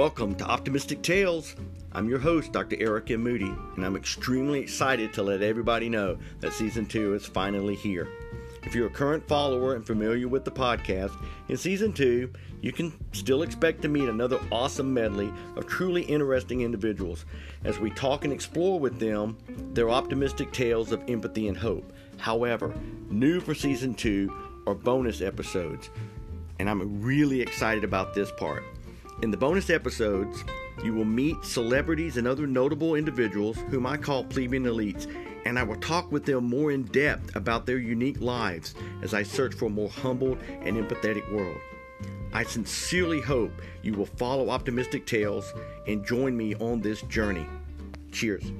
Welcome to Optimistic Tales. I'm your host, Dr. Eric M. Moody, and I'm extremely excited to let everybody know that season two is finally here. If you're a current follower and familiar with the podcast, in season two, you can still expect to meet another awesome medley of truly interesting individuals as we talk and explore with them their optimistic tales of empathy and hope. However, new for season two are bonus episodes, and I'm really excited about this part. In the bonus episodes, you will meet celebrities and other notable individuals whom I call plebeian elites and I will talk with them more in depth about their unique lives as I search for a more humble and empathetic world. I sincerely hope you will follow Optimistic Tales and join me on this journey. Cheers.